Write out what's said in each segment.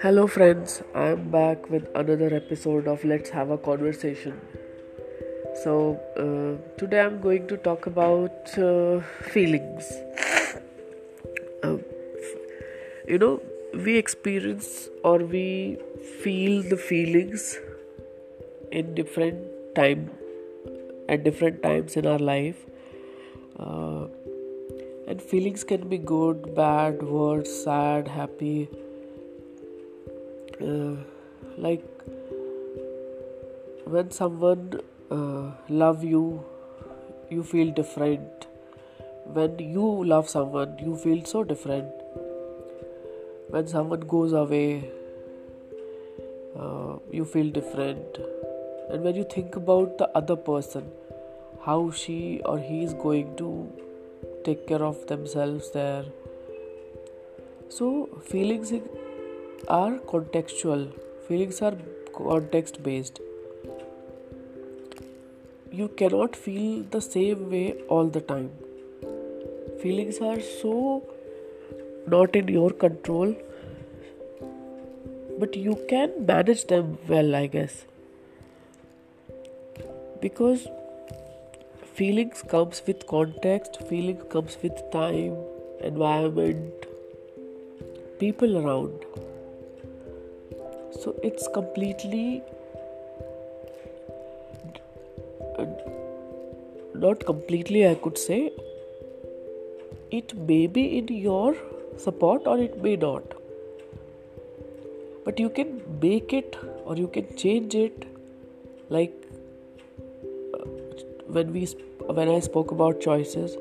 Hello, friends. I'm back with another episode of Let's Have a Conversation. So, uh, today I'm going to talk about uh, feelings. Uh, you know, we experience or we feel the feelings in different time at different times in our life uh, and feelings can be good bad worse sad happy. Uh, like when someone uh, love you you feel different. When you love someone you feel so different. When someone goes away uh, you feel different. And when you think about the other person how she or he is going to take care of themselves there. So feelings are contextual. Feelings are context based you cannot feel the same way all the time. Feelings are so not in your control but you can manage them well i guess. Because feelings comes with context feeling comes with time environment people around. So it's completely not completely i could say. It may be in your support or it may not. But you can make it or you can change it. Like when we when i spoke about choices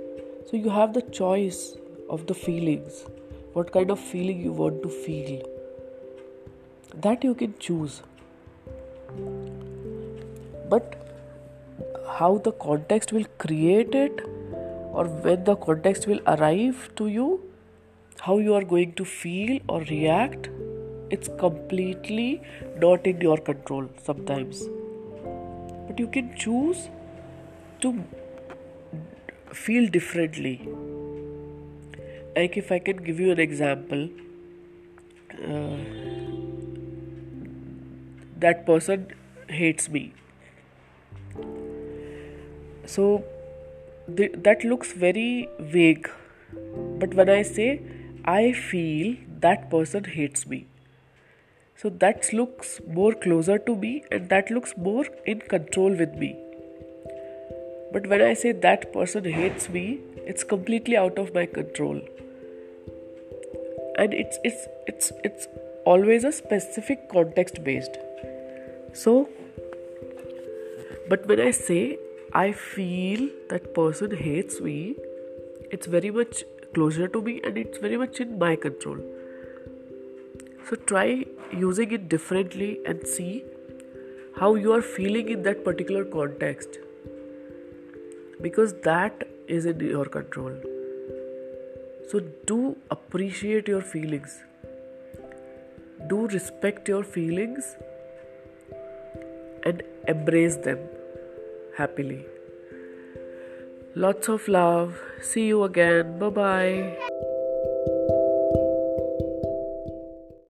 so you have the choice of the feelings. What kind of feeling you want to feel. That you can choose. But how the context will create it or when the context will arrive to you how you are going to feel or react it's completely not in your control sometimes. But you can choose to feel differently like if i can give you an example uh, that person hates me so th- that looks very vague but when i say I feel that person hates me. So that looks more closer to me and that looks more in control with me. But when I say that person hates me, it's completely out of my control. And it's it's it's it's always a specific context based. So but when I say I feel that person hates me, it's very much closer to me and it's very much in my control. So try using it differently and see how you are feeling in that particular context because that is in your control. So do appreciate your feelings, do respect your feelings, and embrace them happily. Lots of love. See you again. Bye bye.